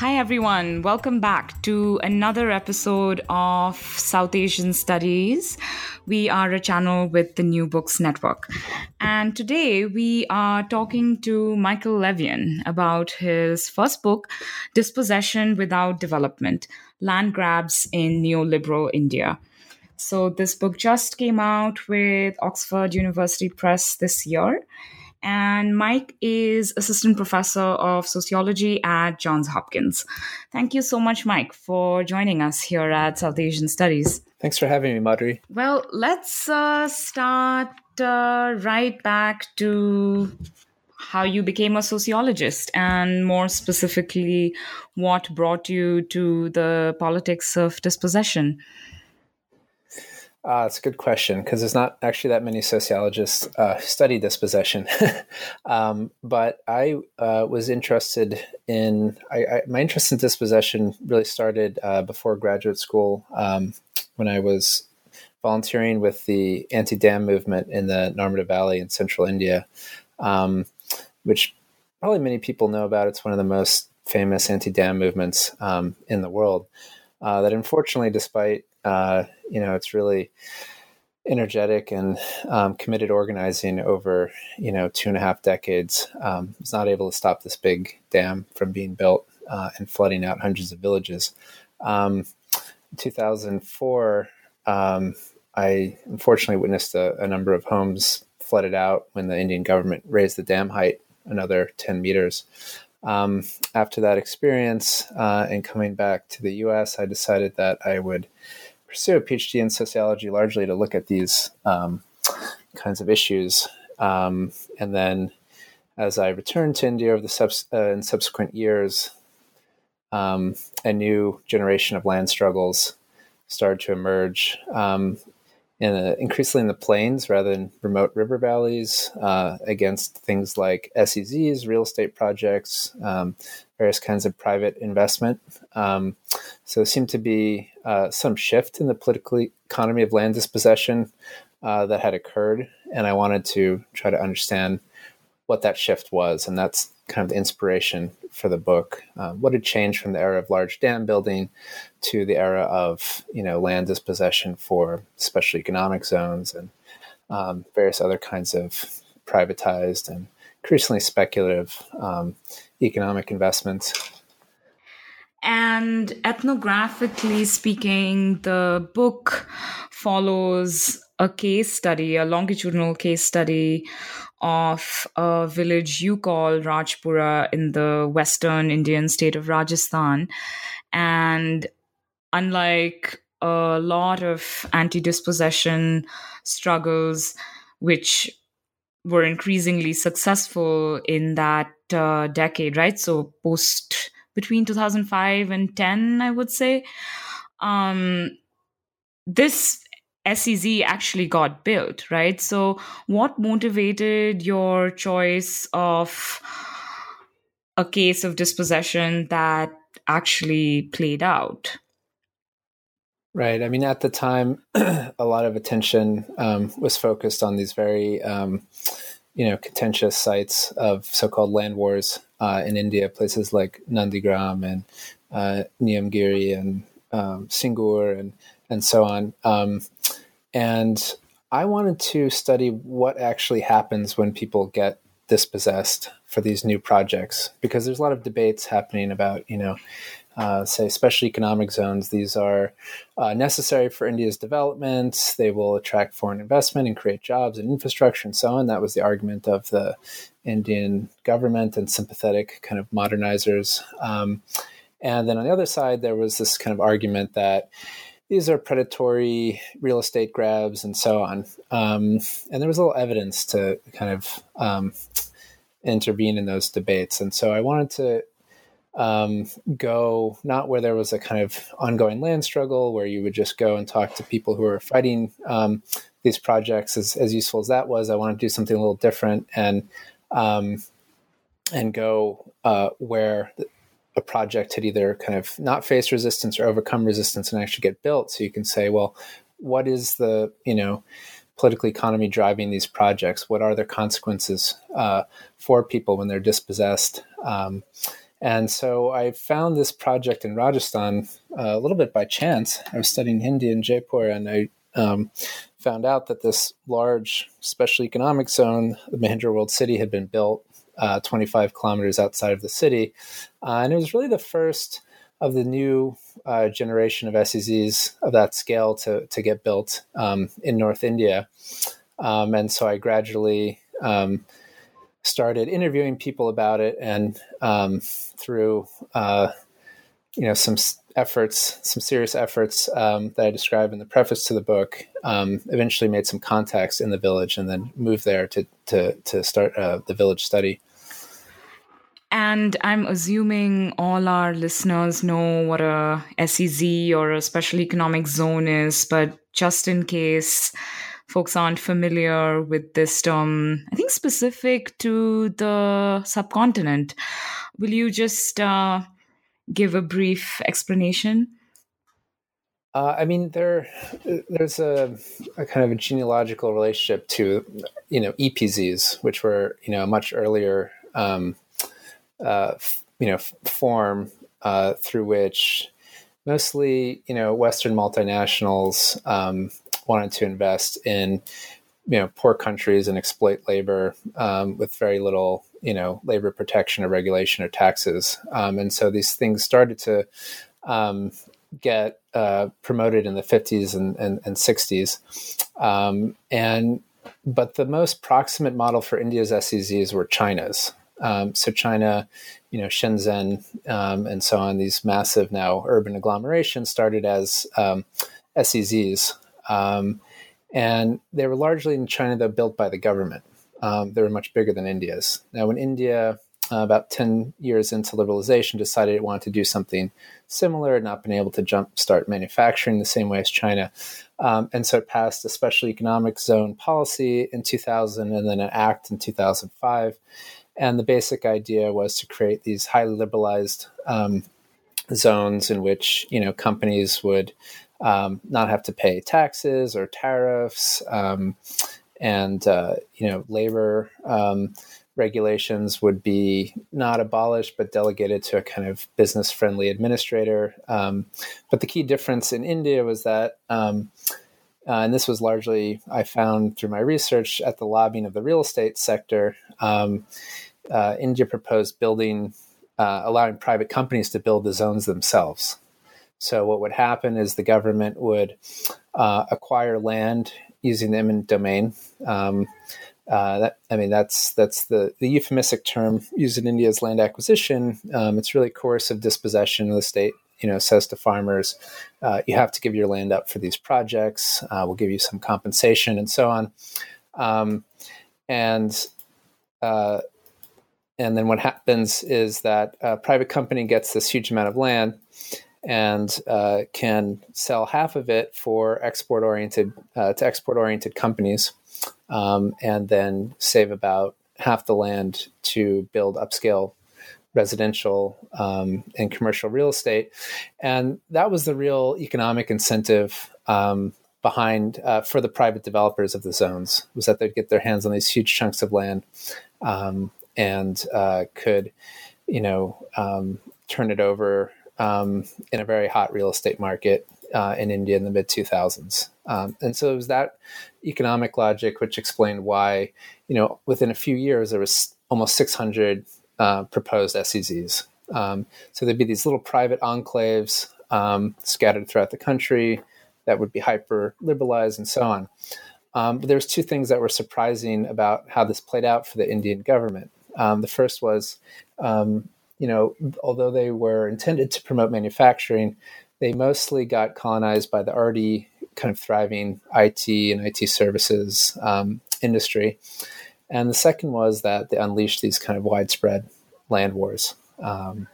Hi, everyone. Welcome back to another episode of South Asian Studies. We are a channel with the New Books Network. And today we are talking to Michael Levien about his first book, Dispossession Without Development Land Grabs in Neoliberal India. So, this book just came out with Oxford University Press this year and Mike is assistant professor of sociology at Johns Hopkins. Thank you so much, Mike, for joining us here at South Asian Studies. Thanks for having me, Madhuri. Well, let's uh, start uh, right back to how you became a sociologist and more specifically what brought you to the politics of dispossession uh, it's a good question because there's not actually that many sociologists uh, study dispossession. um, but I uh, was interested in I, I, my interest in dispossession really started uh, before graduate school um, when I was volunteering with the anti-dam movement in the Narmada Valley in central India, um, which probably many people know about. It's one of the most famous anti-dam movements um, in the world. Uh, that unfortunately, despite uh, you know, it's really energetic and um, committed organizing over you know two and a half decades um, not able to stop this big dam from being built uh, and flooding out hundreds of villages. Um, 2004, um, I unfortunately witnessed a, a, number of homes flooded out when the Indian government raised the dam height another 10 meters. Um, after that experience uh, and coming back to the U.S., I decided that I would pursue a PhD in sociology largely to look at these um, kinds of issues. Um, and then as I returned to India over the subs- uh, in subsequent years, um, a new generation of land struggles started to emerge um, in a, increasingly in the plains rather than remote river valleys uh, against things like SEZs, real estate projects, um, various kinds of private investment. Um, so there seemed to be uh, some shift in the political economy of land dispossession uh, that had occurred, and I wanted to try to understand what that shift was, and that's kind of the inspiration for the book. Uh, what had changed from the era of large dam building to the era of you know land dispossession for special economic zones and um, various other kinds of privatized and increasingly speculative um, economic investments. And ethnographically speaking, the book follows a case study, a longitudinal case study of a village you call Rajpura in the western Indian state of Rajasthan. And unlike a lot of anti dispossession struggles, which were increasingly successful in that uh, decade, right? So post between 2005 and 10, I would say. Um, this SEZ actually got built, right? So, what motivated your choice of a case of dispossession that actually played out? Right. I mean, at the time, a lot of attention um, was focused on these very, um, you know, contentious sites of so-called land wars uh, in India, places like Nandigram and uh, Niyamgiri and um, Singur and and so on. Um, and I wanted to study what actually happens when people get dispossessed for these new projects because there's a lot of debates happening about you know uh, say special economic zones. These are uh, necessary for India's development. They will attract foreign investment and create jobs and infrastructure and so on. That was the argument of the Indian government and sympathetic kind of modernizers. Um, and then on the other side, there was this kind of argument that these are predatory real estate grabs and so on. Um, and there was a little evidence to kind of um, intervene in those debates. And so I wanted to um, go not where there was a kind of ongoing land struggle where you would just go and talk to people who are fighting um, these projects as, as useful as that was. I want to do something a little different and um, and go uh, where a project had either kind of not faced resistance or overcome resistance and actually get built. So you can say well what is the you know political economy driving these projects? What are their consequences uh, for people when they're dispossessed? Um, And so I found this project in Rajasthan uh, a little bit by chance. I was studying Hindi in Jaipur, and I um, found out that this large special economic zone, the Mahindra World City, had been built uh, 25 kilometers outside of the city. Uh, and it was really the first of the new uh, generation of SEZs of that scale to, to get built um, in North India. Um, and so I gradually um, started interviewing people about it, and um, through uh, you know some efforts, some serious efforts um, that I describe in the preface to the book, um, eventually made some contacts in the village, and then moved there to to to start uh, the village study. And I'm assuming all our listeners know what a SEZ or a special economic zone is, but just in case folks aren't familiar with this term, I think specific to the subcontinent, will you just uh, give a brief explanation? Uh, I mean, there, there's a, a, kind of a genealogical relationship to, you know, EPZs, which were, you know, a much earlier, um, uh, you know, f- form uh, through which mostly, you know, Western multinationals um, wanted to invest in you know poor countries and exploit labor um, with very little you know labor protection or regulation or taxes. Um, and so these things started to um, get uh, promoted in the 50s and, and, and 60s um, and but the most proximate model for india's SEZs were china's. Um, so china you know shenzhen um, and so on these massive now urban agglomerations started as SEZs um, and they were largely in China, though, built by the government. Um, they were much bigger than India's. Now, when India, uh, about 10 years into liberalization, decided it wanted to do something similar, not been able to jumpstart manufacturing the same way as China. Um, and so it passed a special economic zone policy in 2000 and then an act in 2005. And the basic idea was to create these highly liberalized um, zones in which you know companies would um, not have to pay taxes or tariffs, um, and uh, you know labor um, regulations would be not abolished but delegated to a kind of business friendly administrator. Um, but the key difference in India was that. Um, uh, and this was largely I found through my research at the lobbying of the real estate sector. Um, uh, India proposed building, uh, allowing private companies to build the zones themselves. So what would happen is the government would uh, acquire land using the eminent domain. Um, uh, that, I mean, that's that's the, the euphemistic term used in India's land acquisition. Um, it's really coercive dispossession. Of the state, you know, says to farmers, uh, "You have to give your land up for these projects. Uh, we'll give you some compensation and so on." Um, and uh, and then what happens is that a private company gets this huge amount of land and uh, can sell half of it for export oriented uh, to export oriented companies, um, and then save about half the land to build upscale residential um, and commercial real estate, and that was the real economic incentive. Um, behind uh, for the private developers of the zones was that they'd get their hands on these huge chunks of land um, and uh, could you know um, turn it over um, in a very hot real estate market uh, in India in the mid 2000s. Um, and so it was that economic logic which explained why, you know, within a few years there was almost 600 uh, proposed SEZs. Um, so there'd be these little private enclaves um, scattered throughout the country that would be hyper liberalized and so on. Um, but there's two things that were surprising about how this played out for the Indian government. Um, the first was you know, although they were intended to promote manufacturing, they mostly got colonized by the already kind of thriving IT and IT services um, industry. And the second was that they unleashed these kind of widespread land wars um,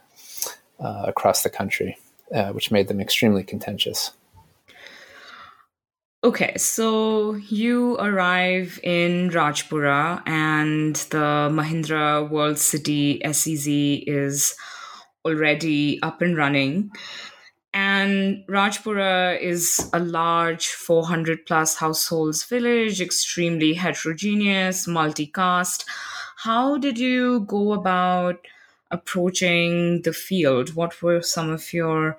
uh, across the country, uh, which made them extremely contentious. Okay, so you arrive in Rajpura and the Mahindra World City SEZ is already up and running. And Rajpura is a large 400 plus households village, extremely heterogeneous, multi caste. How did you go about approaching the field? What were some of your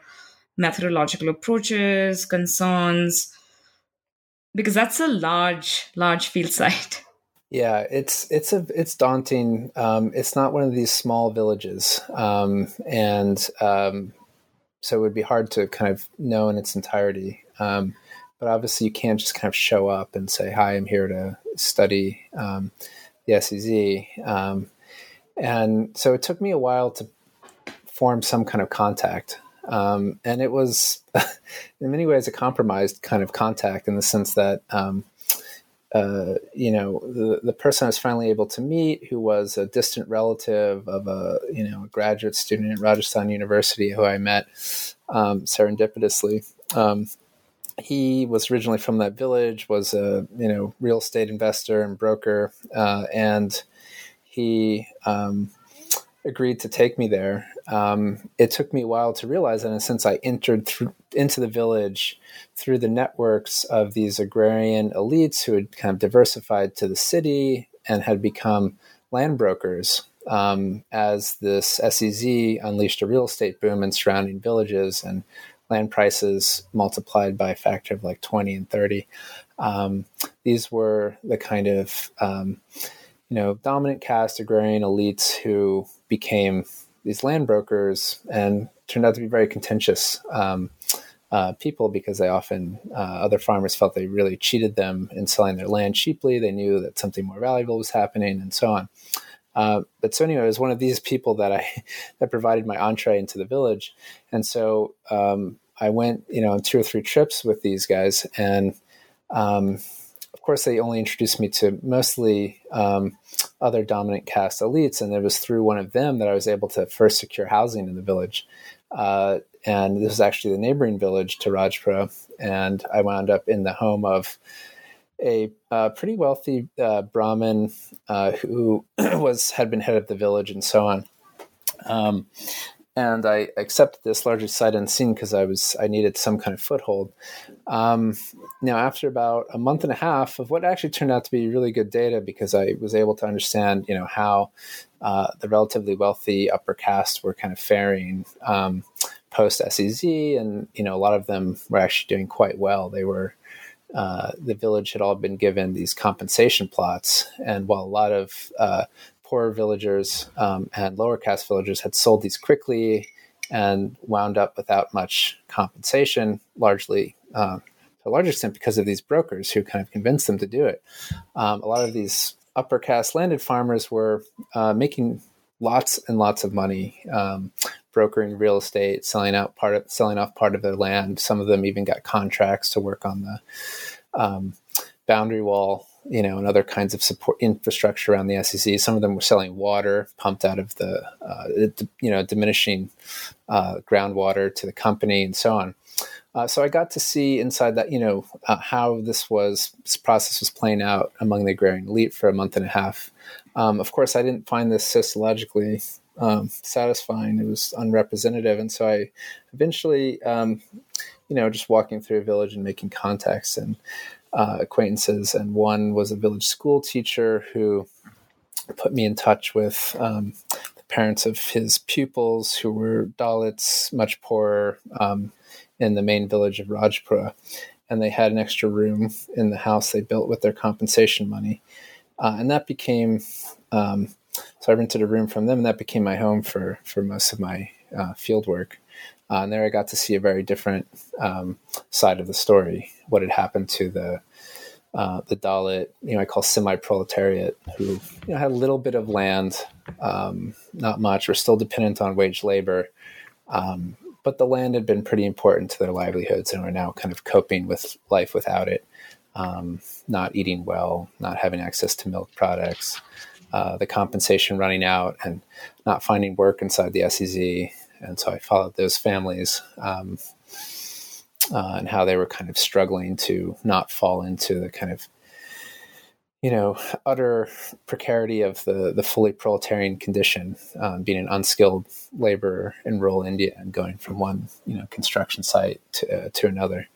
methodological approaches, concerns? Because that's a large, large field site. Yeah, it's it's a it's daunting. Um, it's not one of these small villages, um, and um, so it would be hard to kind of know in its entirety. Um, but obviously, you can't just kind of show up and say, "Hi, I'm here to study um, the SEZ." Um, and so it took me a while to form some kind of contact. Um, and it was, in many ways, a compromised kind of contact in the sense that, um, uh, you know, the, the person I was finally able to meet, who was a distant relative of a, you know, a graduate student at Rajasthan University who I met um, serendipitously. Um, he was originally from that village, was a, you know, real estate investor and broker, uh, and he um, agreed to take me there. Um, it took me a while to realize that, since I entered into the village through the networks of these agrarian elites who had kind of diversified to the city and had become land brokers, um, as this SEZ unleashed a real estate boom in surrounding villages and land prices multiplied by a factor of like 20 and 30. Um, these were the kind of um, you know, dominant caste agrarian elites who became these land brokers and turned out to be very contentious um, uh, people because they often, uh, other farmers felt they really cheated them in selling their land cheaply. They knew that something more valuable was happening and so on. Uh, but so anyway, it was one of these people that I that provided my entree into the village, and so um, I went, you know, on two or three trips with these guys, and um, course, they only introduced me to mostly um, other dominant caste elites, and it was through one of them that I was able to first secure housing in the village. Uh, and this was actually the neighboring village to Rajpura, and I wound up in the home of a uh, pretty wealthy uh, Brahmin uh, who was had been head of the village and so on. Um, and I accepted this largely sight unseen because I was I needed some kind of foothold. Um, now, after about a month and a half of what actually turned out to be really good data, because I was able to understand, you know, how uh, the relatively wealthy upper caste were kind of faring um, post SEZ, and you know, a lot of them were actually doing quite well. They were uh, the village had all been given these compensation plots, and while a lot of uh, poorer villagers um, and lower caste villagers had sold these quickly and wound up without much compensation, largely uh, to a large extent because of these brokers who kind of convinced them to do it. Um, a lot of these upper caste landed farmers were uh, making lots and lots of money um, brokering real estate, selling out part of selling off part of their land. Some of them even got contracts to work on the um, boundary wall you know, and other kinds of support infrastructure around the SEZ. Some of them were selling water pumped out of the, uh, you know, diminishing uh, groundwater to the company and so on. Uh, so I got to see inside that, you know, uh, how this was this process was playing out among the agrarian elite for a month and a half. Um, of course, I didn't find this sociologically um, satisfying. It was unrepresentative, and so I eventually, um, you know, just walking through a village and making contacts and uh, acquaintances, and one was a village school teacher who put me in touch with um, the parents of his pupils who were Dalits, much poorer, um, in the main village of Rajpura. And they had an extra room in the house they built with their compensation money. Uh, and that became, um, so I rented a room from them, and that became my home for, for most of my uh, field work. Uh, and there I got to see a very different um, side of the story, what had happened to the uh, the Dalit, you know, I call semi-proletariat, who you know, had a little bit of land, um, not much, were still dependent on wage labor, um, but the land had been pretty important to their livelihoods, and were now kind of coping with life without it, um, not eating well, not having access to milk products, uh, the compensation running out, and not finding work inside the SEZ, and so I followed those families um, uh, and how they were kind of struggling to not fall into the kind of you know utter precarity of the the fully proletarian condition, um, being an unskilled laborer in rural India and going from one you know construction site to uh, to another.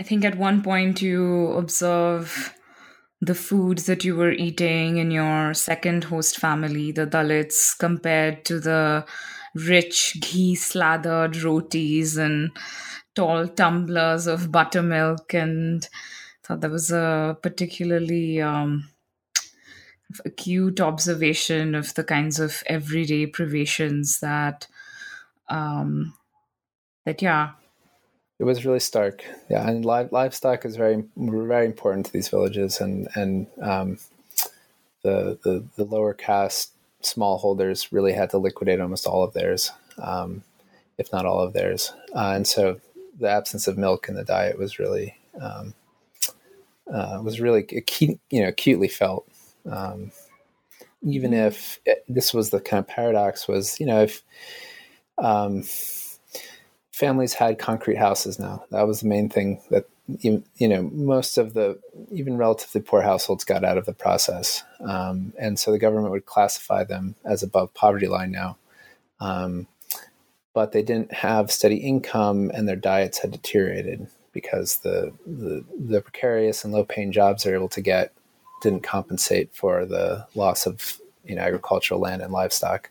I think at one point you observe the foods that you were eating in your second host family, the Dalits, compared to the rich ghee slathered rotis and tall tumblers of buttermilk. And thought that was a particularly um, acute observation of the kinds of everyday privations that, um, that yeah, it was really stark. Yeah, and live, livestock is very very important to these villages, and and um, the, the the lower caste smallholders really had to liquidate almost all of theirs, um, if not all of theirs, uh, and so the absence of milk in the diet was really um, uh, was really acute, you know acutely felt. Um, even if it, this was the kind of paradox was you know if um, families had concrete houses now. That was the main thing that you, you know most of the even relatively poor households got out of the process, um, and so the government would classify them as above poverty line now. Um, but they didn't have steady income, and their diets had deteriorated because the, the the precarious and low paying jobs they're able to get didn't compensate for the loss of you know agricultural land and livestock.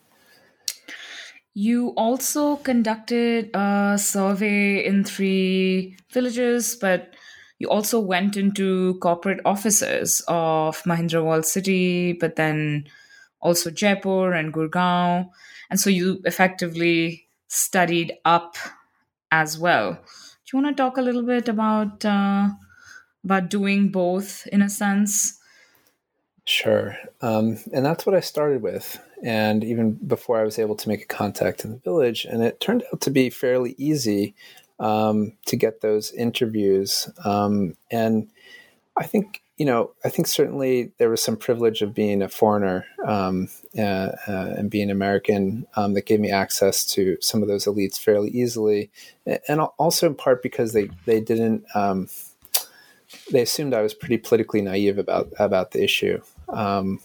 You also conducted a survey in three villages, but you also went into corporate offices of Mahindra World City, but then also Jaipur and Gurgaon. And so you effectively studied up as well. Do you want to talk a little bit about uh, about doing both in a sense? Sure. Um, and that's what I started with. And even before I was able to make a contact in the village, and it turned out to be fairly easy um, to get those interviews. Um, and I think, you know, I think certainly there was some privilege of being a foreigner um, uh, uh, and being American um, that gave me access to some of those elites fairly easily. And also in part because they, they didn't um, they assumed I was pretty politically naive about about the issue, um,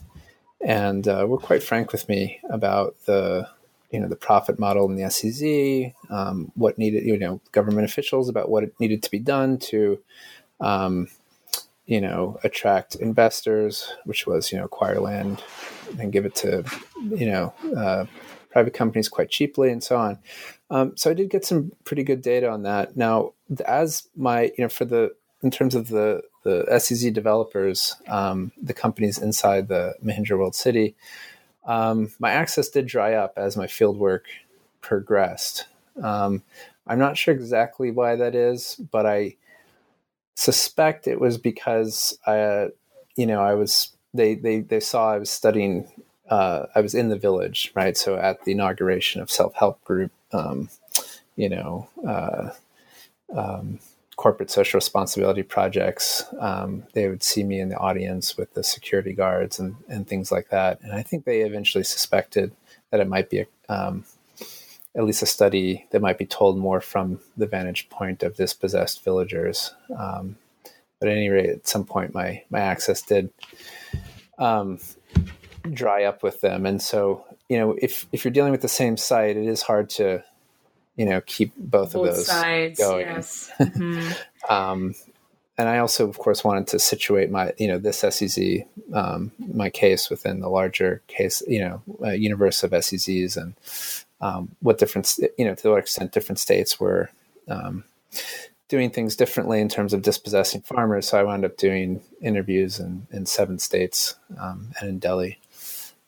and uh, were quite frank with me about the you know the profit model in the SEZ, um, what needed you know government officials about what needed to be done to um, you know attract investors, which was you know acquire land and give it to you know uh, private companies quite cheaply and so on. Um, so I did get some pretty good data on that. Now, as my you know for the in terms of the the SEZ developers, um, the companies inside the Mahindra World City, um, my access did dry up as my fieldwork progressed. Um, I'm not sure exactly why that is, but I suspect it was because I, uh, you know, I was they they they saw I was studying. Uh, I was in the village, right? So at the inauguration of self help group, um, you know. Uh, um, corporate social responsibility projects, um, they would see me in the audience with the security guards and, and things like that. And I think they eventually suspected that it might be a, um, at least a study that might be told more from the vantage point of dispossessed villagers. Um, but at any rate, at some point, my my access did um, dry up with them, and so you know, if if you're dealing with the same site, it is hard to you know keep both, both of those sides, going. Yes. Mm-hmm. um, and I also, of course, wanted to situate my you know this SEZ um, my case within the larger case you know uh, universe of SEZs and um, what different you know to what extent different states were um, doing things differently in terms of dispossessing farmers. So I wound up doing interviews in, in seven states um, and in Delhi.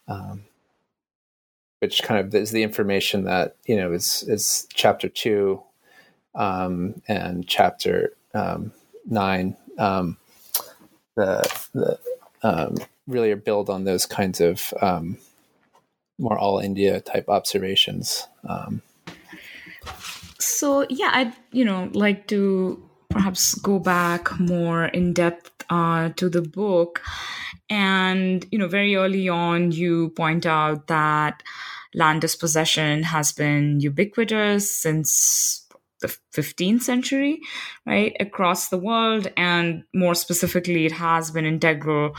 Um, which kind of is the information that you know is is chapter two um, and chapter um, nine. Um, the the um, really build on those kinds of um, more all India type observations. Um. so yeah, I'd you know like to perhaps go back more in depth uh, to the book and, you know, very early on, you point out that land dispossession has been ubiquitous since the 15th century, right, across the world. And more specifically, it has been integral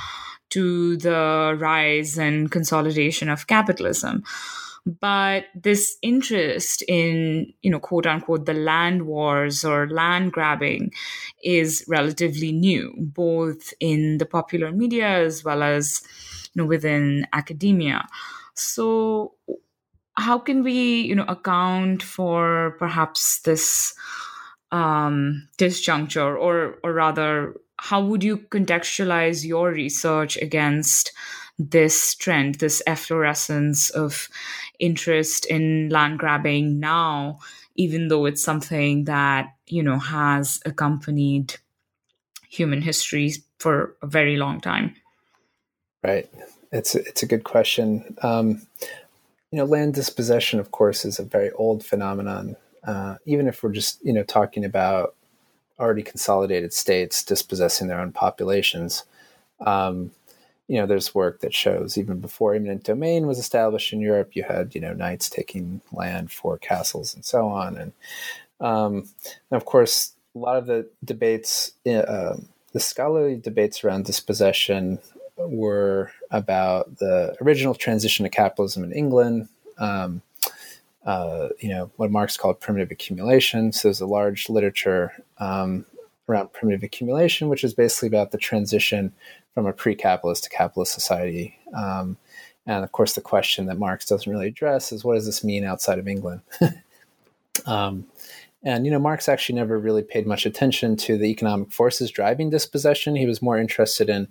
to the rise and consolidation of capitalism. But this interest in you know quote unquote the land wars or land grabbing is relatively new both in the popular media as well as you know within academia. So how can we you know account for perhaps this um disjuncture? Or or rather how would you contextualize your research against this trend, this efflorescence of interest in land grabbing now, even though it's something that, you know, has accompanied human history for a very long time? Right. It's it's a good question. Um, you know, land dispossession, of course, is a very old phenomenon. Uh, even if we're just, you know, talking about already consolidated states dispossessing their own populations. Um, you know, there's work that shows even before eminent domain was established in Europe, you had you know knights taking land for castles and so on, and, um, and of course a lot of the debates, uh, the scholarly debates around dispossession were about the original transition to capitalism in England. Um, uh, you know what Marx called primitive accumulation. So there's a large literature um, around primitive accumulation, which is basically about the transition from a pre-capitalist to capitalist society. Um, and of course, the question that Marx doesn't really address is what does this mean outside of England? um, and you know, Marx actually never really paid much attention to the economic forces driving dispossession. He was more interested in,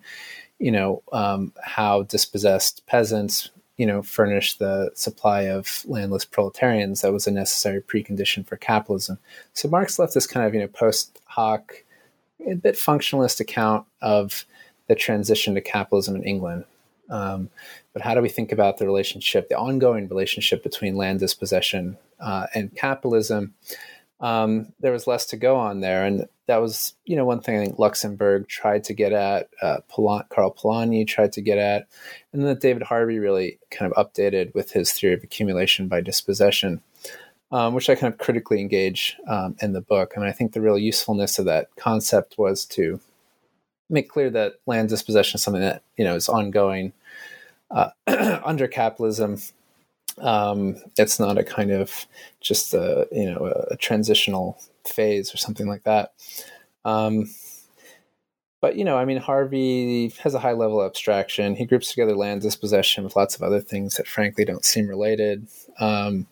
you know, um, how dispossessed peasants, you know, furnish the supply of landless proletarians. That was a necessary precondition for capitalism. So Marx left this kind of, you know, post hoc a bit functionalist account of the transition to capitalism in England. Um, but how do we think about the relationship, the ongoing relationship between land dispossession uh, and capitalism? Um, there was less to go on there, and that was, you know, one thing I think Luxemburg tried to get at, uh, Karl Polanyi tried to get at, and then David Harvey really kind of updated with his theory of accumulation by dispossession um, which I kind of critically engage um, in the book. And I think the real usefulness of that concept was to make clear that land dispossession is something that you know is ongoing uh, under capitalism. Um, it's not a kind of just a you know a, a transitional phase or something like that. Um, but you know, I mean, Harvey has a high level of abstraction. He groups together land dispossession with lots of other things that, frankly, don't seem related. Um,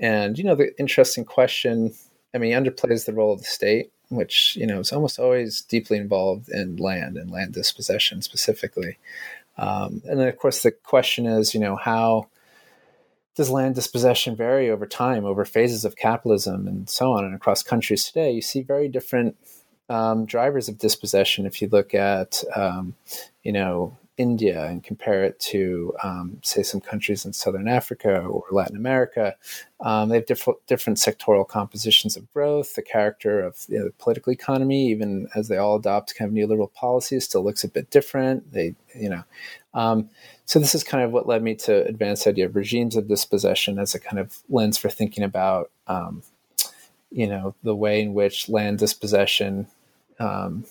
and you know, the interesting question. I mean, underplays the role of the state, which you know is almost always deeply involved in land and land dispossession specifically. Um, and then, of course, the question is, you know, how does land dispossession vary over time, over phases of capitalism, and so on, and across countries today? You see very different um, drivers of dispossession. If you look at, um, you know, India and compare it to, um, say, some countries in Southern Africa or Latin America, um, they have different different sectoral compositions of growth. The character of you know, the political economy, even as they all adopt kind of neoliberal policies, still looks a bit different. They, you know, um, so this is kind of what led me to advance the idea of regimes of dispossession as a kind of lens for thinking about, um, you know, the way in which land dispossession um,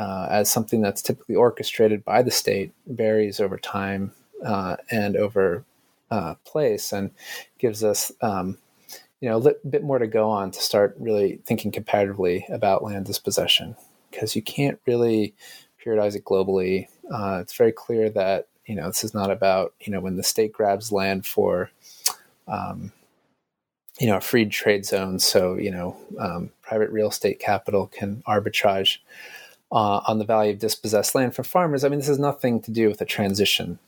uh, as something that's typically orchestrated by the state varies over time uh, and over uh, place and gives us um, you know a bit more to go on to start really thinking comparatively about land dispossession. Because you can't really periodize it globally. Uh, it's very clear that you know this is not about you know when the state grabs land for um, you know a free trade zone so you know um, private real estate capital can arbitrage uh, on the value of dispossessed land for farmers, I mean, this has nothing to do with a transition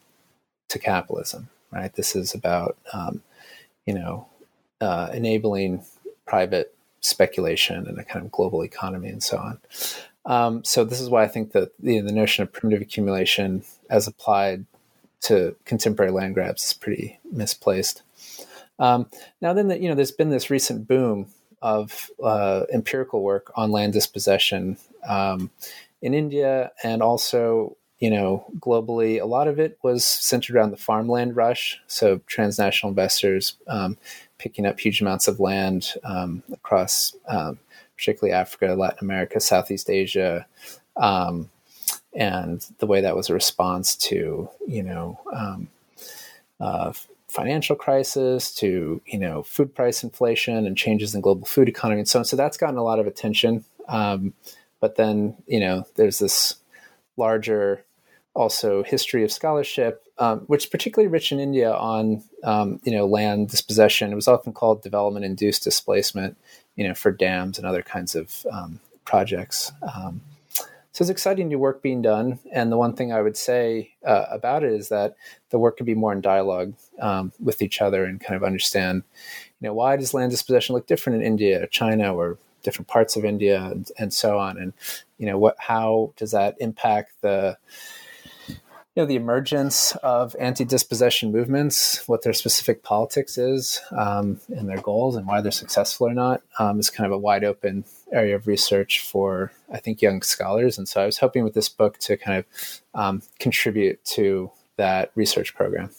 to capitalism, right? This is about, um, you know, uh, enabling private speculation and a kind of global economy and so on. Um, so this is why I think that the, the notion of primitive accumulation, as applied to contemporary land grabs, is pretty misplaced. Um, now, then, the, you know, there's been this recent boom of uh, empirical work on land dispossession um, in India and also, you know, globally. A lot of it was centered around the farmland rush. So transnational investors um, picking up huge amounts of land um, across, um, particularly Africa, Latin America, Southeast Asia. Um, and the way that was a response to, you know, uh, financial crisis to you know food price inflation and changes in global food economy and so on. So that's gotten a lot of attention. Um, but then you know there's this larger also history of scholarship, um, which is particularly rich in India on um, you know land dispossession. It was often called development induced displacement, you know, for dams and other kinds of um, projects. Um, so it's exciting new work being done. And the one thing I would say uh, about it is that the work could be more in dialogue um, with each other and kind of understand, you know, why does land dispossession look different in India, or China, or different parts of India, and, and so on. And you know, what how does that impact the you know the emergence of anti-dispossession movements, what their specific politics is, um, and their goals, and why they're successful or not, um, is kind of a wide open area of research for I think young scholars. And so I was hoping with this book to kind of um, contribute to that research program.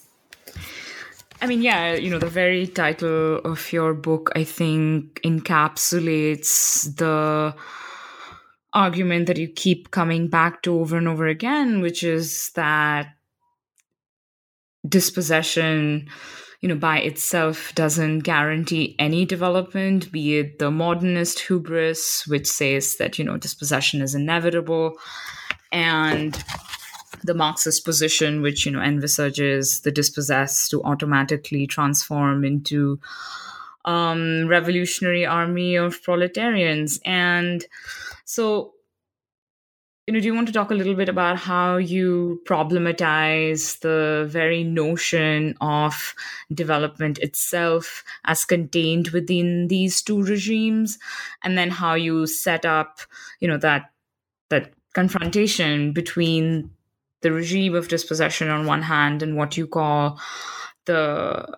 I mean, yeah, you know, the very title of your book, I think, encapsulates the argument that you keep coming back to over and over again, which is that dispossession, you know, by itself doesn't guarantee any development, be it the modernist hubris, which says that, you know, dispossession is inevitable, and the Marxist position, which, you know, envisages the dispossessed to automatically transform into um, revolutionary army of proletarians. And so, you know, do you want to talk a little bit about how you problematize the very notion of development itself as contained within these two regimes, and then how you set up, you know, that that confrontation between the regime of dispossession on one hand and what you call the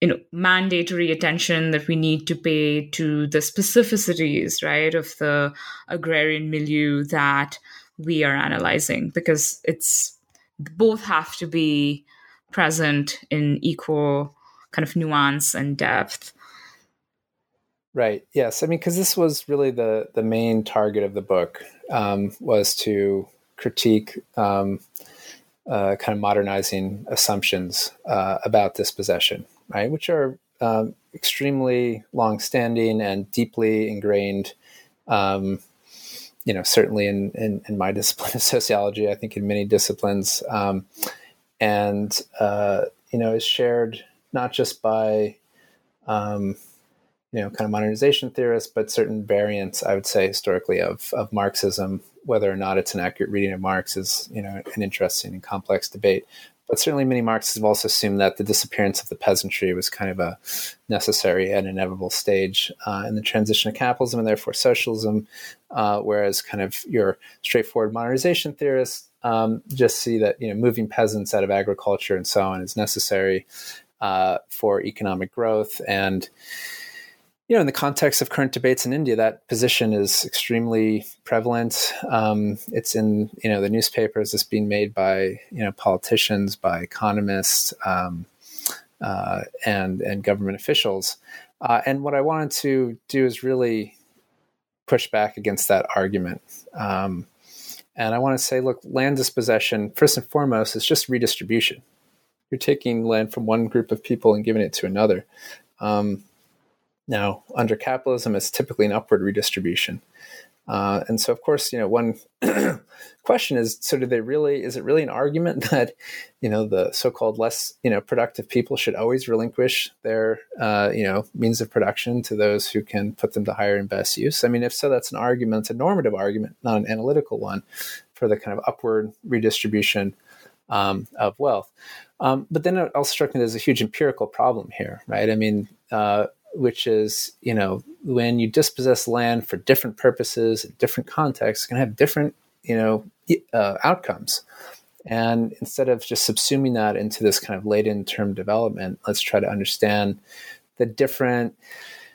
you know mandatory attention that we need to pay to the specificities right of the agrarian milieu that we are analyzing because it's both have to be present in equal kind of nuance and depth. Right. Yes. I mean because this was really the the main target of the book um, was to critique um, uh, kind of modernizing assumptions uh, about dispossession right, which are um, extremely long-standing and deeply ingrained. Um, you know, certainly in, in, in my discipline of sociology, I think in many disciplines, um, and uh, you know, is shared not just by um, you know, kind of modernization theorists, but certain variants, I would say, historically of of Marxism. Whether or not it's an accurate reading of Marx is, you know, an interesting and complex debate. But certainly, many Marxists have also assumed that the disappearance of the peasantry was kind of a necessary and inevitable stage uh, in the transition to capitalism and therefore socialism. Uh, whereas, kind of your straightforward modernization theorists um, just see that you know moving peasants out of agriculture and so on is necessary uh, for economic growth and you know, in the context of current debates in India, that position is extremely prevalent. Um, it's in you know the newspapers. It's being made by you know politicians, by economists, um, uh, and and government officials. Uh, and what I wanted to do is really push back against that argument. Um, and I want to say, look, land dispossession first and foremost is just redistribution. You're taking land from one group of people and giving it to another. Um, now, under capitalism, it's typically an upward redistribution. Uh, and so, of course, you know, one question is: so, do they really? Is it really an argument that, you know, the so-called less, you know, productive people should always relinquish their, uh, you know, means of production to those who can put them to higher and best use? I mean, if so, that's an argument, it's a normative argument, not an analytical one, for the kind of upward redistribution um, of wealth. Um, but then it also struck me there's a huge empirical problem here, right? I mean, uh, which is you know when you dispossess land for different purposes in different contexts can have different you know uh, outcomes. And instead of just subsuming that into this kind of latent term development let's try to understand the different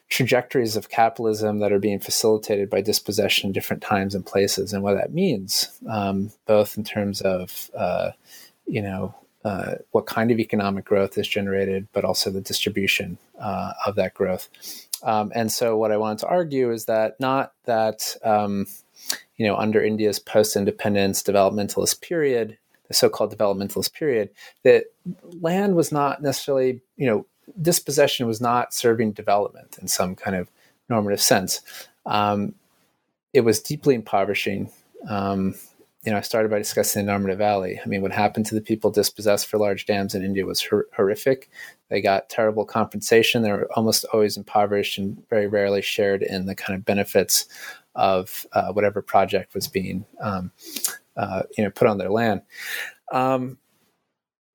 trajectories of capitalism that are being facilitated by dispossession in different times and places and what that means um, both in terms of uh, you know uh, what kind of economic growth is generated, but also the distribution uh, of that growth. Um, and so, what I wanted to argue is that not that um, you know under India's post-independence developmentalist period, the so-called developmentalist period, that land was not necessarily, you know, dispossession was not serving development in some kind of normative sense. Um, it was deeply impoverishing. Um, you know, I started by discussing the Narmada Valley. I mean, what happened to the people dispossessed for large dams in India was hor- horrific. They got terrible compensation. They were almost always impoverished and very rarely shared in the kind of benefits of uh, whatever project was being, um, uh, you know, put on their land. Um,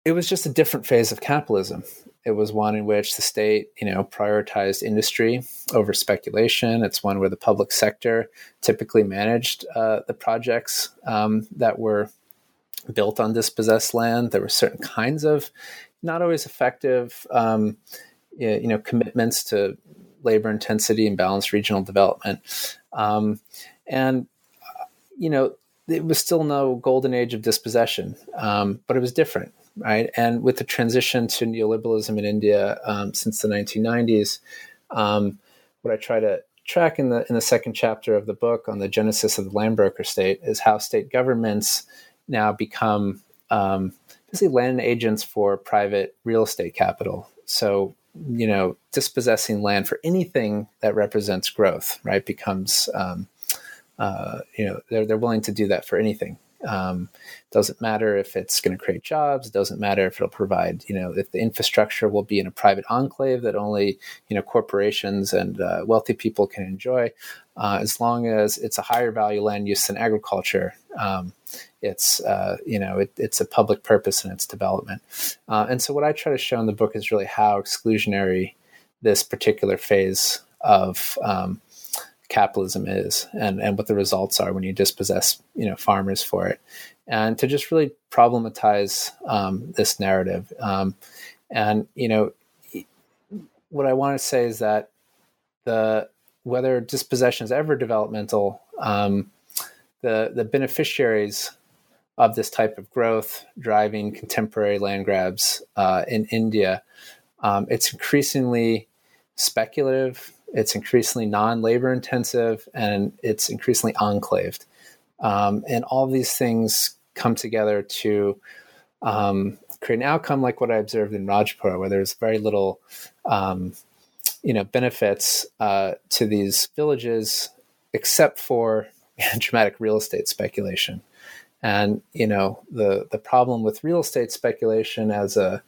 it was just a different phase of capitalism. It was one in which the state, you know, prioritized industry over speculation. It's one where the public sector typically managed uh, the projects um, that were built on dispossessed land. There were certain kinds of not always effective, um, you know, commitments to labor intensity and balanced regional development. Um, and you know, it was still no golden age of dispossession, um, but it was different right? And with the transition to neoliberalism in India um, since the 1990s, um, what I try to track in the in the second chapter of the book on the genesis of the land broker state is how state governments now become um, basically land agents for private real estate capital. So you know, dispossessing land for anything that represents growth, right, becomes um, uh, you know they're they're willing to do that for anything. Um, doesn't matter if it's going to create jobs. It doesn't matter if it'll provide, you know, if the infrastructure will be in a private enclave that only, you know, corporations and uh, wealthy people can enjoy. Uh, as long as it's a higher value land use than agriculture, um, it's, uh, you know, it, it's a public purpose in its development. Uh, and so what I try to show in the book is really how exclusionary this particular phase of um, capitalism is and, and what the results are when you dispossess you know farmers for it. And to just really problematize um, this narrative um, and you know what i want to say is that the whether dispossession is ever developmental um, the the beneficiaries of this type of growth driving contemporary land grabs uh, in india um, it's increasingly speculative it's increasingly non-labor intensive, and it's increasingly enclaved. Um, and all these things come together to um, create an outcome like what I observed in Rajpura, where there's very little, um, you know, benefits uh, to these villages except for dramatic real estate speculation. And you know, the the problem with real estate speculation as a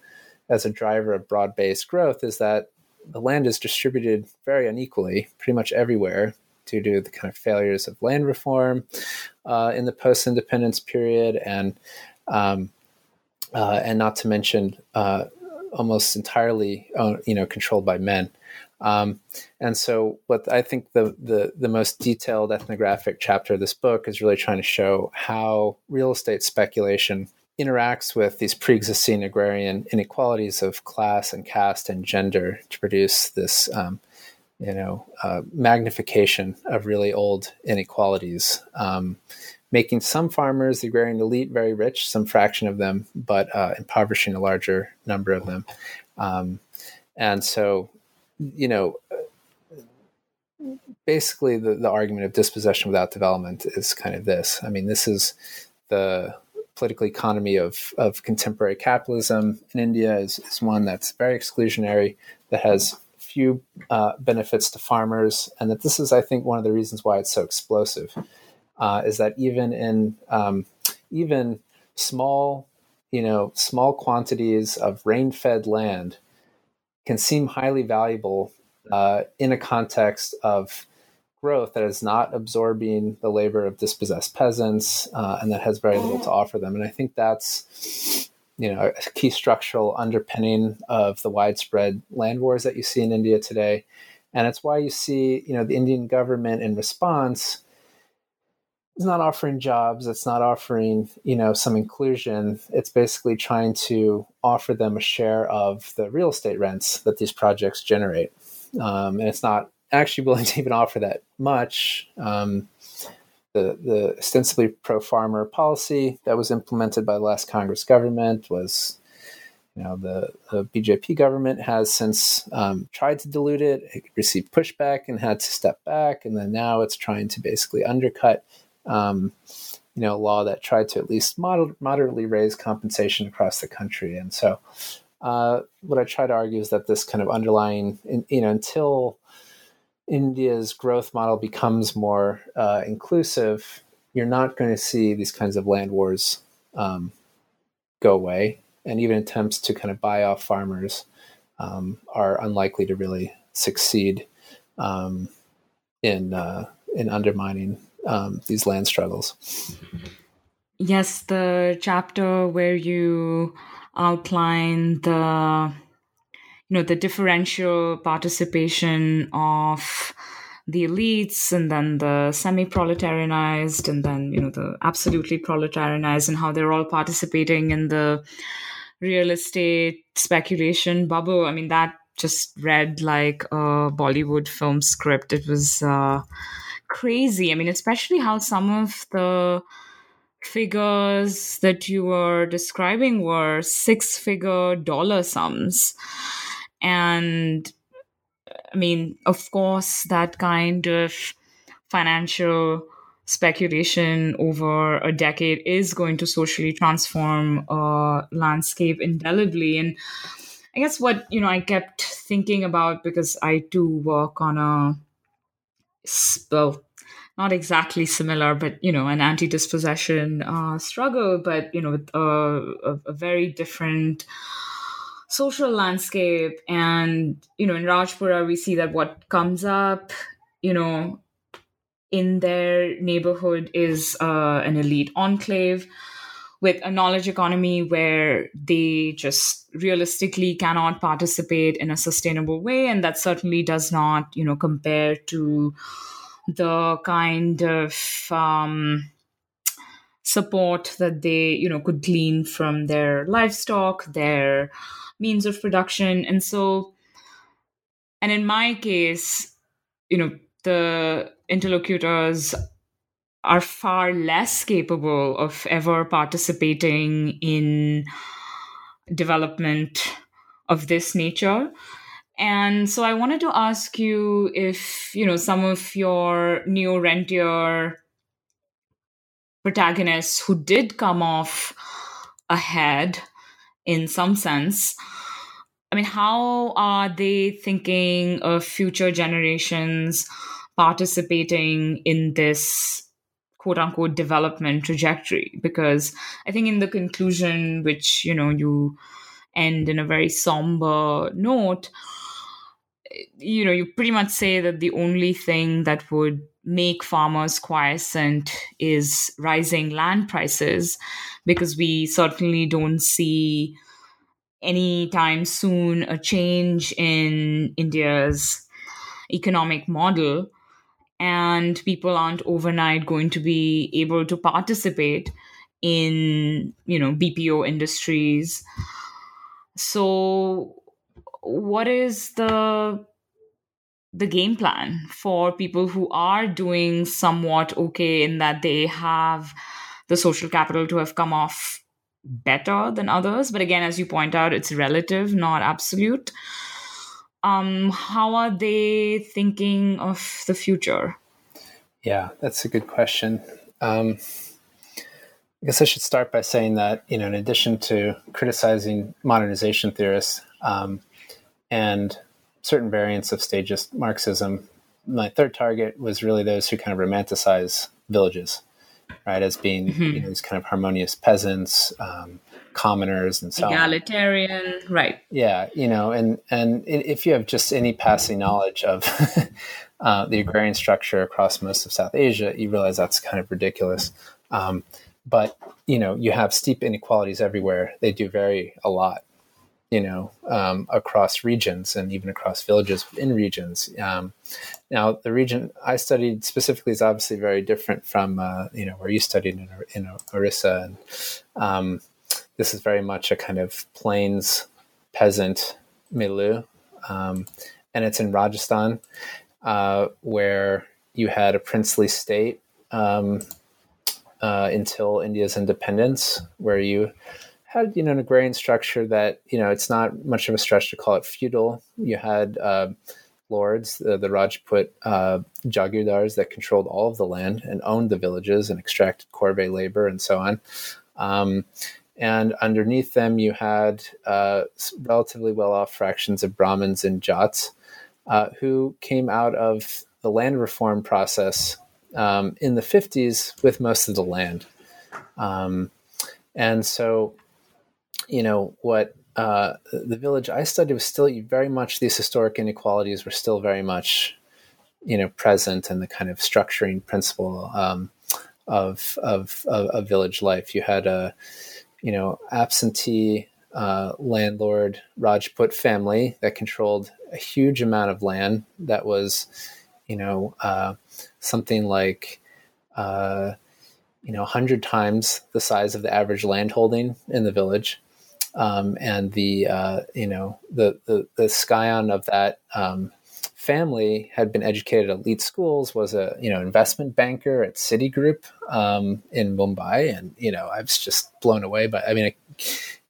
as a driver of broad-based growth is that the land is distributed very unequally, pretty much everywhere, due to the kind of failures of land reform uh, in the post-independence period, and um, uh, and not to mention uh, almost entirely, uh, you know, controlled by men. Um, and so, what I think the, the the most detailed ethnographic chapter of this book is really trying to show how real estate speculation interacts with these pre-existing agrarian inequalities of class and caste and gender to produce this, um, you know, uh, magnification of really old inequalities, um, making some farmers, the agrarian elite, very rich, some fraction of them, but uh, impoverishing a larger number of them. Um, and so, you know, basically the, the argument of dispossession without development is kind of this. I mean, this is the political economy of, of contemporary capitalism in India is, is one that's very exclusionary, that has few uh, benefits to farmers, and that this is, I think, one of the reasons why it's so explosive. Uh, is that even in um, even small, you know, small quantities of rain-fed land can seem highly valuable uh, in a context of growth that is not absorbing the labor of dispossessed peasants uh, and that has very little to offer them. And I think that's you know a key structural underpinning of the widespread land wars that you see in India today. And it's why you see you know the Indian government in response is not offering jobs it's not offering you know some inclusion it's basically trying to offer them a share of the real estate rents that these projects generate um, and it's not actually willing to even offer that much. Um, the, the ostensibly pro farmer policy that was implemented by the last Congress government was, you know, the, the BJP government has since um, tried to dilute it. It received pushback and had to step back, and then now it's trying to basically undercut um, you know a law that tried to at least moder- moderately raise compensation across the country. And so, uh, what I try to argue is that this kind of underlying, you know, until India's growth model becomes more uh, inclusive, you're not going to see these kinds of land wars um, go away, and even attempts to kind of buy off farmers um, are unlikely to really succeed um, in uh, in undermining um, these land struggles. Yes, the chapter where you outline the you know the differential participation of the elites and then the semi-proletarianized and then you know the absolutely proletarianized and how they're all participating in the real estate speculation bubble i mean that just read like a bollywood film script it was uh, crazy. I mean, especially how some of the figures that you were describing were six figure dollar sums. And I mean, of course, that kind of financial speculation over a decade is going to socially transform a landscape indelibly. And I guess what, you know, I kept thinking about because I do work on a well, not exactly similar, but you know, an anti-dispossession uh, struggle, but you know, with a, a, a, very different social landscape. And you know, in Rajpura, we see that what comes up, you know, in their neighborhood is uh, an elite enclave with a knowledge economy where they just realistically cannot participate in a sustainable way and that certainly does not you know compare to the kind of um, support that they you know could glean from their livestock their means of production and so and in my case you know the interlocutors are far less capable of ever participating in development of this nature. And so I wanted to ask you if, you know, some of your neo rentier protagonists who did come off ahead in some sense, I mean, how are they thinking of future generations participating in this quote unquote development trajectory? Because i think in the conclusion which you know you end in a very somber note you know you pretty much say that the only thing that would make farmers quiescent is rising land prices because we certainly don't see anytime soon a change in india's economic model and people aren't overnight going to be able to participate in you know bpo industries. So what is the the game plan for people who are doing somewhat okay in that they have the social capital to have come off better than others but again as you point out it's relative not absolute um, how are they thinking of the future? Yeah, that's a good question. Um, I guess I should start by saying that, you know, in addition to criticizing modernization theorists um, and certain variants of stagist Marxism, my third target was really those who kind of romanticize villages, right, as being mm-hmm. you know, these kind of harmonious peasants, um, commoners and so egalitarian on. right yeah you know and and if you have just any passing knowledge of uh, the agrarian structure across most of south asia you realize that's kind of ridiculous um, but you know you have steep inequalities everywhere they do vary a lot you know um, across regions and even across villages within regions um, now the region i studied specifically is obviously very different from uh, you know where you studied in, in orissa and um, this is very much a kind of plains peasant milieu. Um, and it's in Rajasthan, uh, where you had a princely state um, uh, until India's independence, where you had you know an agrarian structure that you know it's not much of a stretch to call it feudal. You had uh, lords, the, the Rajput uh, jagirdars that controlled all of the land and owned the villages and extracted corvée labor and so on. Um, and underneath them, you had uh, relatively well off fractions of Brahmins and Jats uh, who came out of the land reform process um, in the 50s with most of the land. Um, and so, you know, what uh, the village I studied was still very much these historic inequalities were still very much, you know, present and the kind of structuring principle um, of, of, of, of village life. You had a, you know, absentee uh, landlord Rajput family that controlled a huge amount of land that was, you know, uh, something like, uh, you know, 100 times the size of the average landholding in the village. Um, and the, uh, you know, the, the, the scion of that um, family had been educated at elite schools, was a, you know, investment banker at Citigroup um, in Mumbai. And, you know, I was just blown away by, I mean,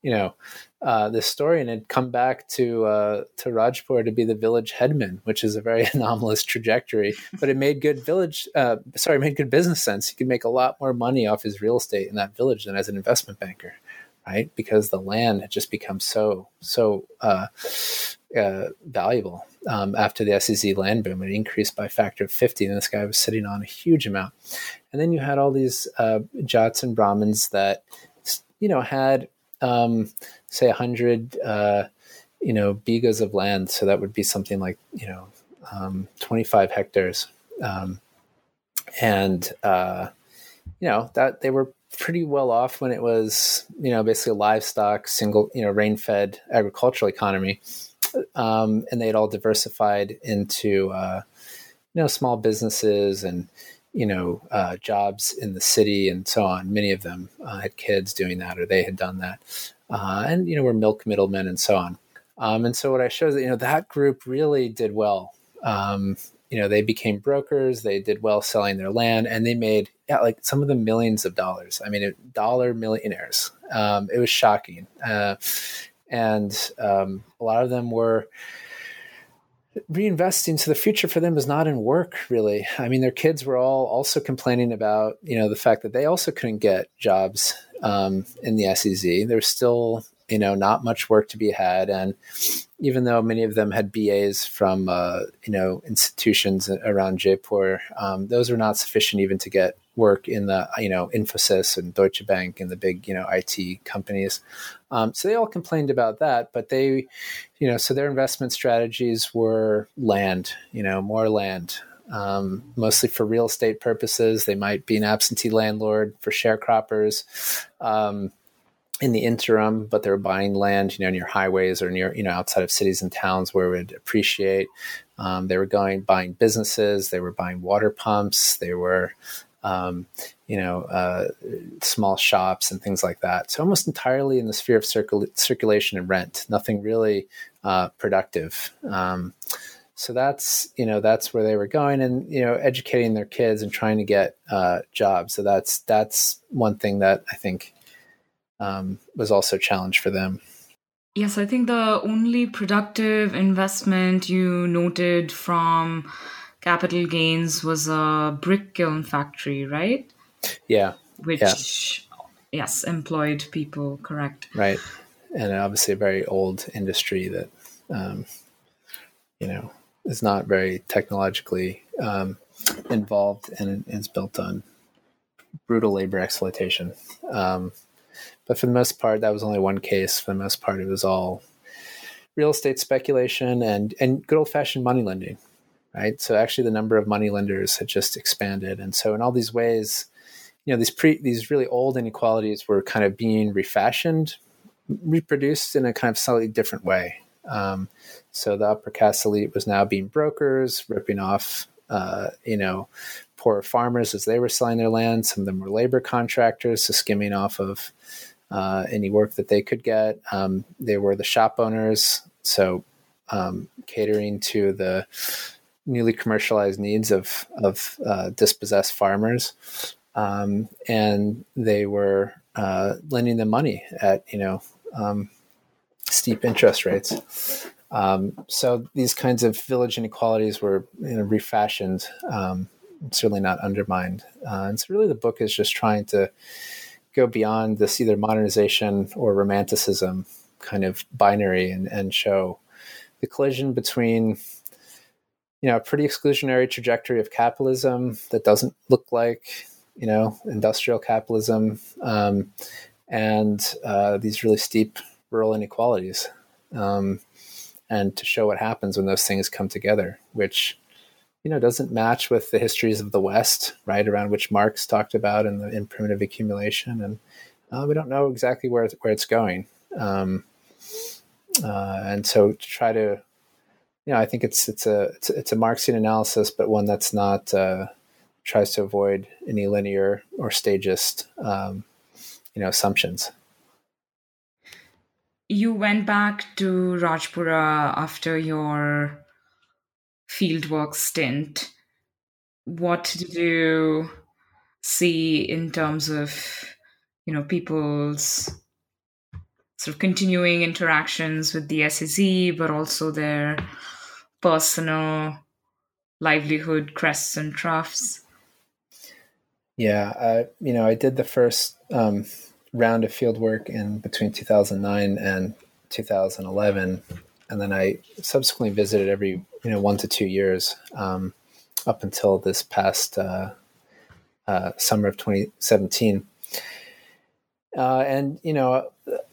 you know, uh, this story and had come back to uh, to Rajpura to be the village headman, which is a very anomalous trajectory. But it made good village, uh, sorry, made good business sense. He could make a lot more money off his real estate in that village than as an investment banker, right? Because the land had just become so so uh, uh, valuable um, after the SEZ land boom. It increased by a factor of fifty, and this guy was sitting on a huge amount. And then you had all these uh, Jats and Brahmins that you know had um, say 100 uh, you know bighas of land so that would be something like you know um, 25 hectares um, and uh, you know that they were pretty well off when it was you know basically livestock single you know rain fed agricultural economy um, and they had all diversified into uh, you know small businesses and you know, uh, jobs in the city and so on. Many of them uh, had kids doing that, or they had done that, uh, and you know, were milk middlemen and so on. Um, and so what I showed is that you know that group really did well. Um, you know, they became brokers. They did well selling their land, and they made yeah, like some of them millions of dollars. I mean, dollar millionaires. Um, it was shocking, uh, and um, a lot of them were reinvesting so the future for them is not in work really i mean their kids were all also complaining about you know the fact that they also couldn't get jobs um, in the sez there's still you know not much work to be had. And even though many of them had bas from uh, you know institutions around jaipur um, those were not sufficient even to get work in the you know infosys and deutsche bank and the big you know it companies. Um, so they all complained about that but they you know so their investment strategies were land you know more land um, mostly for real estate purposes. They might be an absentee landlord for sharecroppers. Um, in the interim, but they're buying land, you know, near highways or near, you know, outside of cities and towns where it would appreciate. Um, they were going buying businesses. They were buying water pumps. They were, um, you know, uh, small shops and things like that. So almost entirely in the sphere of circul- circulation and rent. Nothing really uh, productive. Um, so that's you know that's where they were going and you know educating their kids and trying to get uh, jobs so that's that's one thing that i think um, was also a challenge for them. Yes, I think the only productive investment you noted from capital gains was a brick kiln factory, right? Yeah. Which, yeah. yes, employed people, correct. Right. And obviously a very old industry that, um, you know, is not very technologically um, involved and is built on brutal labor exploitation. Um, but for the most part, that was only one case. For the most part, it was all real estate speculation and, and good old fashioned money lending, right? So actually, the number of money lenders had just expanded. And so, in all these ways, you know, these pre these really old inequalities were kind of being refashioned, reproduced in a kind of slightly different way. Um, so the upper caste elite was now being brokers, ripping off, uh, you know, poor farmers as they were selling their land. Some of them were labor contractors, so skimming off of uh, any work that they could get. Um, they were the shop owners, so um, catering to the newly commercialized needs of of uh, dispossessed farmers, um, and they were uh, lending them money at you know um, steep interest rates. Um, so these kinds of village inequalities were you know, refashioned, um, certainly not undermined. Uh, and so really the book is just trying to go beyond this either modernization or romanticism kind of binary and, and show the collision between you know a pretty exclusionary trajectory of capitalism that doesn't look like you know industrial capitalism um, and uh, these really steep rural inequalities um, and to show what happens when those things come together which you know doesn't match with the histories of the west right around which marx talked about in the in primitive accumulation. And uh, we don't know exactly where, where it's going. Um, uh, and so to try to you know i think it's it's a it's, it's a marxian analysis but one that's not uh, tries to avoid any linear or stagist um, you know assumptions. You went back to rajpura after your fieldwork stint what did you see in terms of you know people's sort of continuing interactions with the SEZ, but also their personal livelihood crests and troughs. Yeah, you know, I did the first um, round of field work in between 2009 and 2011, and then I subsequently visited every you know one to two years um, up until this past uh, uh, summer of 2017. Uh, and you know,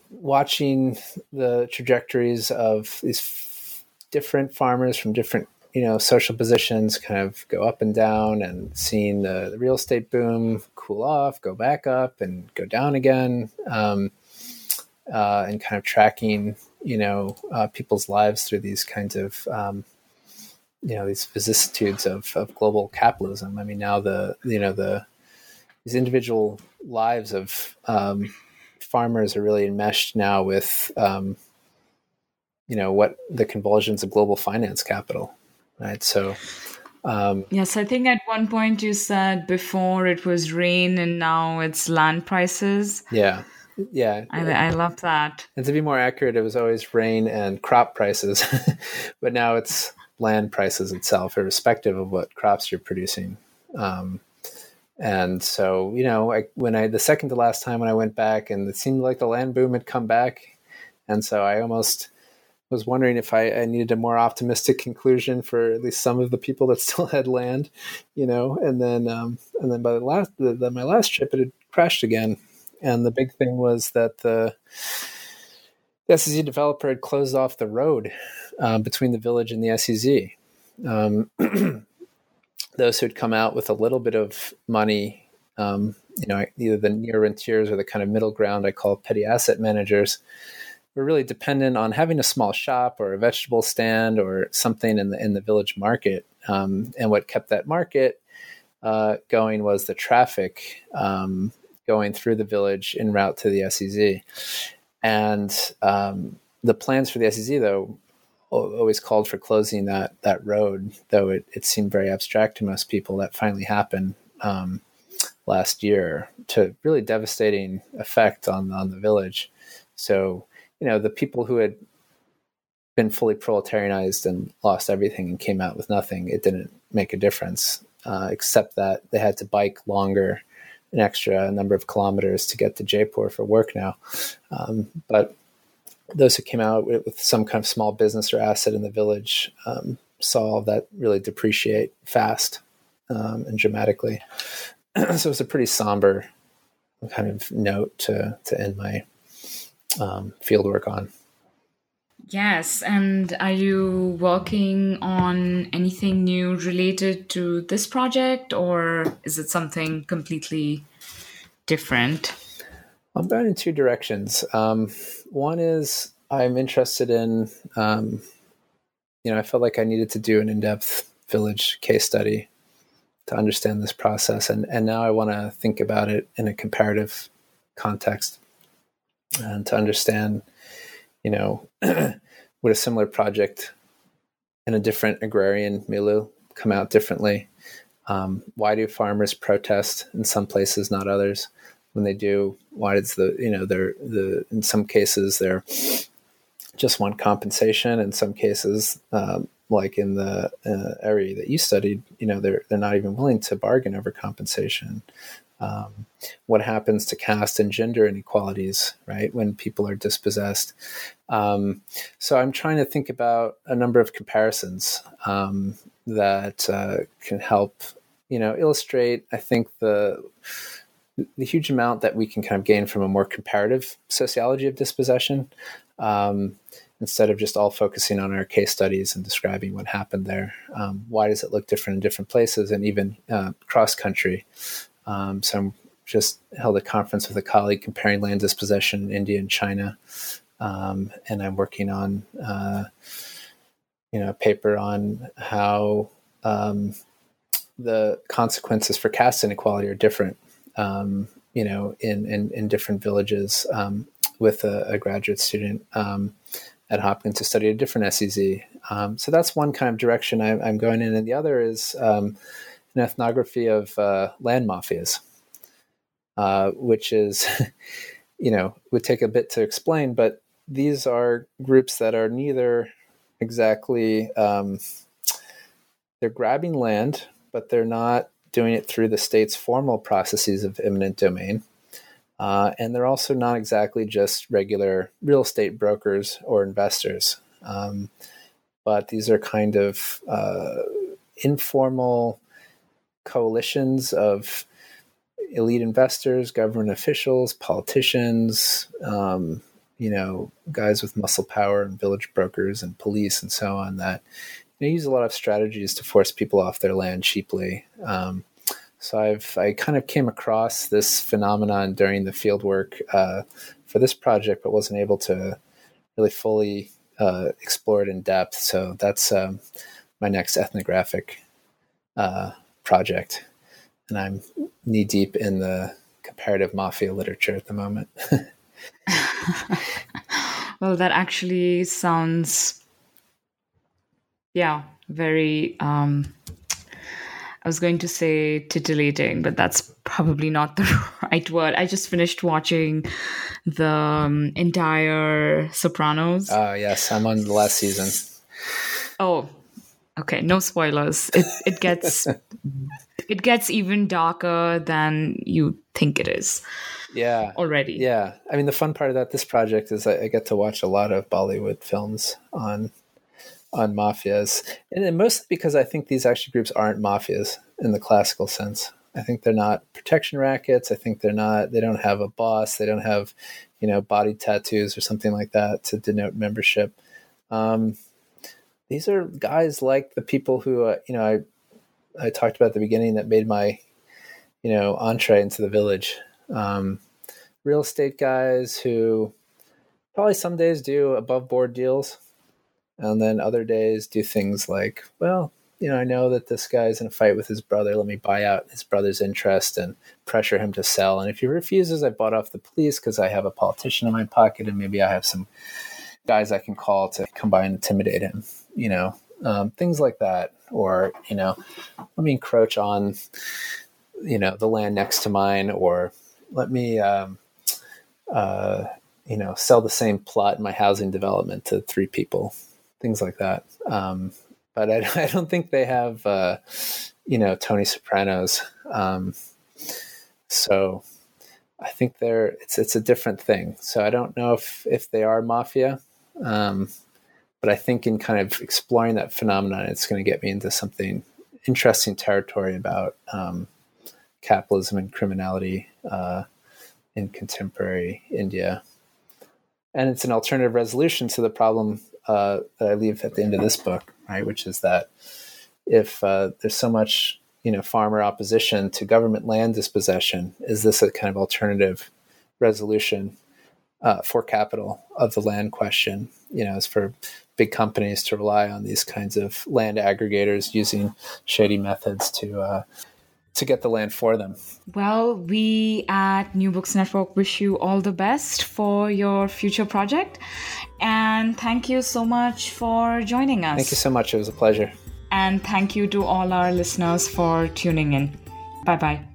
watching the trajectories of these f- different farmers from different you know social positions kind of go up and down and seeing the, the real estate boom cool off go back up and go down again um, uh, and kind of tracking you know uh, people's lives through these kinds of um, you know these vicissitudes of, of global capitalism. I mean now the you know the these individual lives of um, farmers are really enmeshed now with um, you know what the convulsions of global finance capital right? So um, yes i think at one point you said before it was rain and now it's land prices. Yeah. Yeah. I, I love that. And to be more accurate it was always rain and crop prices. But now it's land prices itself irrespective of what crops you're producing um, and so, you know, I, when I, the second to last time when I went back and it seemed like the land boom had come back. And so I almost was wondering if I, I needed a more optimistic conclusion for at least some of the people that still had land, you know, and then, um, and then by the last, the, the, my last trip, it had crashed again. And the big thing was that the, the SEZ developer had closed off the road uh, between the village and the SEZ. Um, those who'd come out with a little bit of money, um, you know, either the neo rentiers or the kind of middle ground I call petty asset managers, were really dependent on having a small shop or a vegetable stand or something in the in the village market. Um, and what kept that market uh, going was the traffic um, going through the village en route to the SEZ. And um, the plans for the SEZ, though, always called for closing that that road, though it, it seemed very abstract to most people. That finally happened um, last year to really devastating effect on on the village. So you know the people who had been fully proletarianized and lost everything and came out with nothing, it didn't make a difference, uh, except that they had to bike longer, an extra number of kilometers to get to Jaipur for work now. Um, but those who came out with, with, some kind of small business or asset in the village um, saw that really depreciate fast um, and dramatically. so it's a pretty somber kind of note to to end my um, field work on. Yes, and are you working on anything new related to this project, or is it something completely different? I'm going in two directions. Um, one is I'm interested in, um, you know, I felt like I needed to do an in-depth village case study to understand this process, and and now I want to think about it in a comparative context and to understand, you know, would a similar project in a different agrarian milieu come out differently? Um, why do farmers protest in some places, not others? When they do why does the you know they're the in some cases they're just want compensation. In some cases, um, like in the uh, area that you studied, you know, they're they're not even willing to bargain over compensation. Um, what happens to caste and gender inequalities, right, when people are dispossessed? Um, so I'm trying to think about a number of comparisons um, that uh, can help, you know, illustrate. I think the the huge amount that we can kind of gain from a more comparative sociology of dispossession um, instead of just all focusing on our case studies and describing what happened there. Um, why does it look different in different places and even uh, cross country? Um, so I'm just held a conference with a colleague comparing land dispossession in India and China, um, and I'm working on uh, you know a paper on how um, the consequences for caste inequality are different um, you know, in, in, in different villages um, with a, a, graduate student um, at Hopkins to study a different SEZ. Um, so that's one kind of direction I, am going in. And the other is um, an ethnography of uh, land mafias, uh, which is, you know, would take a bit to explain, but these are groups that are neither exactly, um, they're grabbing land, but they're not doing it through the state's formal processes of eminent domain. Uh, and they're also not exactly just regular real estate brokers or investors, um, but these are kind of uh, informal coalitions of elite investors, government officials, politicians, um, you know, guys with muscle power and village brokers and police and so on that they use a lot of strategies to force people off their land cheaply. Um, so I've I kind of came across this phenomenon during the field work uh, for this project, but wasn't able to really fully uh, explore it in depth. So that's um, my next ethnographic uh, project, and I'm knee deep in the comparative mafia literature at the moment. well, that actually sounds yeah, very. Um, I was going to say titillating, but that's probably not the right word. I just finished watching the um, entire Sopranos. Oh, uh, yes, I'm on the last season. Oh, okay, no spoilers. It it gets it gets even darker than you think it is. Yeah. Already. Yeah. I mean, the fun part of that this project is I, I get to watch a lot of Bollywood films on on mafias, and mostly because I think these actually groups aren't mafias in the classical sense. I think they're not protection rackets. I think they're not. They don't have a boss. They don't have, you know, body tattoos or something like that to denote membership. Um, these are guys like the people who, uh, you know, I I talked about at the beginning that made my, you know, entree into the village. Um, real estate guys who probably some days do above board deals and then other days do things like, well, you know, I know that this guy's in a fight with his brother. Let me buy out his brother's interest and pressure him to sell. And if he refuses, I bought off the police because I have a politician in my pocket and maybe I have some guys I can call to come by and intimidate him, you know, um, things like that. Or, you know, let me encroach on, you know, the land next to mine or let me, um, uh, you know, sell the same plot in my housing development to three people things like that. Um, but I, I, don't think they have, uh, you know, Tony Sopranos. Um, so I think they're it's it's a different thing. So I don't know if if they are mafia, um, but I think in kind of exploring that phenomenon, it's going to get me into something interesting territory about um, capitalism and criminality uh, in contemporary India. And it's an alternative resolution to the problem uh, that I leave at the end of this book, right? Which is that if uh, there's so much, you know, farmer opposition to government land dispossession, is this a kind of alternative resolution uh, for capital of the land question? You know, as for big companies to rely on these kinds of land aggregators using shady methods to uh, to get the land for them. Well, we at New Books Network wish you all the best for your future project. And thank you so much for joining us. Thank you so much. It was a pleasure. And thank you to all our listeners for tuning in. Bye bye.